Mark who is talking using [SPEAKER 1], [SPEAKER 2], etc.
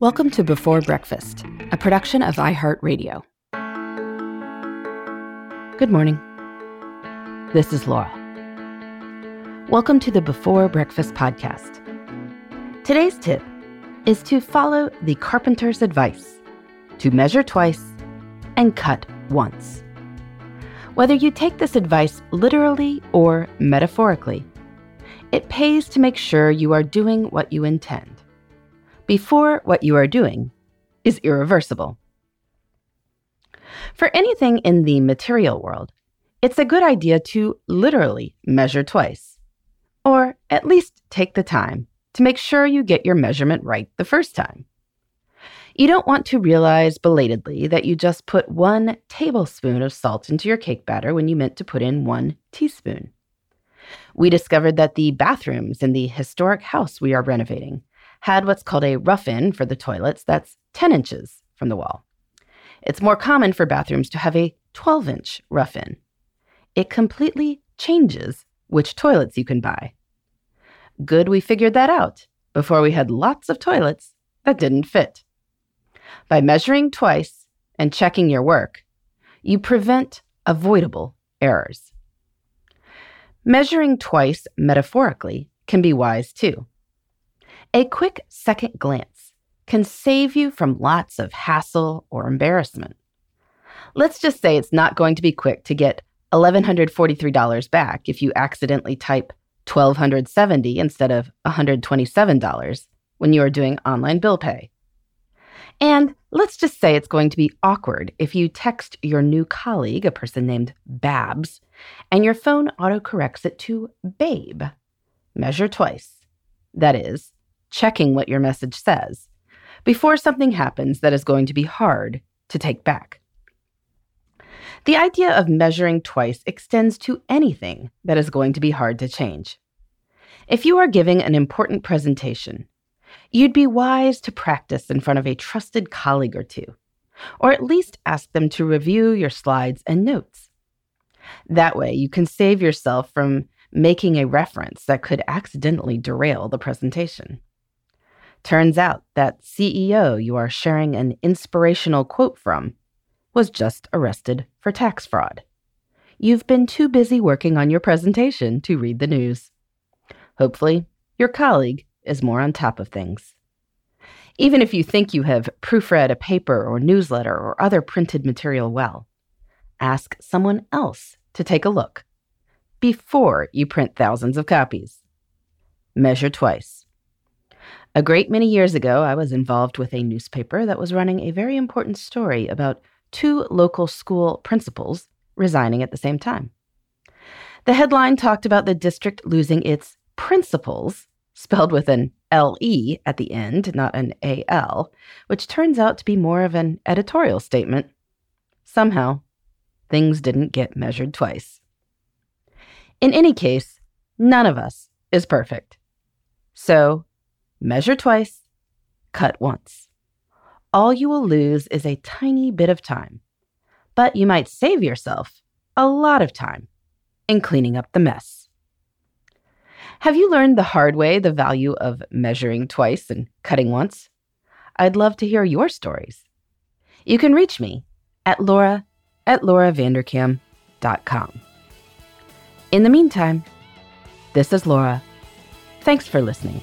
[SPEAKER 1] Welcome to Before Breakfast, a production of iHeartRadio. Good morning. This is Laura. Welcome to the Before Breakfast podcast. Today's tip is to follow the carpenter's advice to measure twice and cut once. Whether you take this advice literally or metaphorically, it pays to make sure you are doing what you intend before what you are doing is irreversible. For anything in the material world, it's a good idea to literally measure twice, or at least take the time to make sure you get your measurement right the first time. You don't want to realize belatedly that you just put one tablespoon of salt into your cake batter when you meant to put in one teaspoon. We discovered that the bathrooms in the historic house we are renovating had what's called a rough-in for the toilets that's 10 inches from the wall. It's more common for bathrooms to have a 12 inch rough-in. It completely changes which toilets you can buy. Good we figured that out before we had lots of toilets that didn't fit. By measuring twice and checking your work, you prevent avoidable errors. Measuring twice metaphorically can be wise too. A quick second glance can save you from lots of hassle or embarrassment. Let's just say it's not going to be quick to get $1,143 back if you accidentally type 1,270 instead of $127 when you are doing online bill pay. And let's just say it's going to be awkward if you text your new colleague, a person named Babs, and your phone autocorrects it to Babe. Measure twice. That is, checking what your message says before something happens that is going to be hard to take back. The idea of measuring twice extends to anything that is going to be hard to change. If you are giving an important presentation, you'd be wise to practice in front of a trusted colleague or two, or at least ask them to review your slides and notes. That way, you can save yourself from making a reference that could accidentally derail the presentation. Turns out that CEO you are sharing an inspirational quote from was just arrested for tax fraud. You've been too busy working on your presentation to read the news. Hopefully, your colleague is more on top of things. Even if you think you have proofread a paper or newsletter or other printed material well, ask someone else to take a look before you print thousands of copies. Measure twice. A great many years ago, I was involved with a newspaper that was running a very important story about two local school principals resigning at the same time. The headline talked about the district losing its principals, spelled with an LE at the end, not an AL, which turns out to be more of an editorial statement. Somehow, things didn't get measured twice. In any case, none of us is perfect. So, Measure twice, cut once. All you will lose is a tiny bit of time, but you might save yourself a lot of time in cleaning up the mess. Have you learned the hard way the value of measuring twice and cutting once? I'd love to hear your stories. You can reach me at laura at lauravanderkam.com. In the meantime, this is Laura. Thanks for listening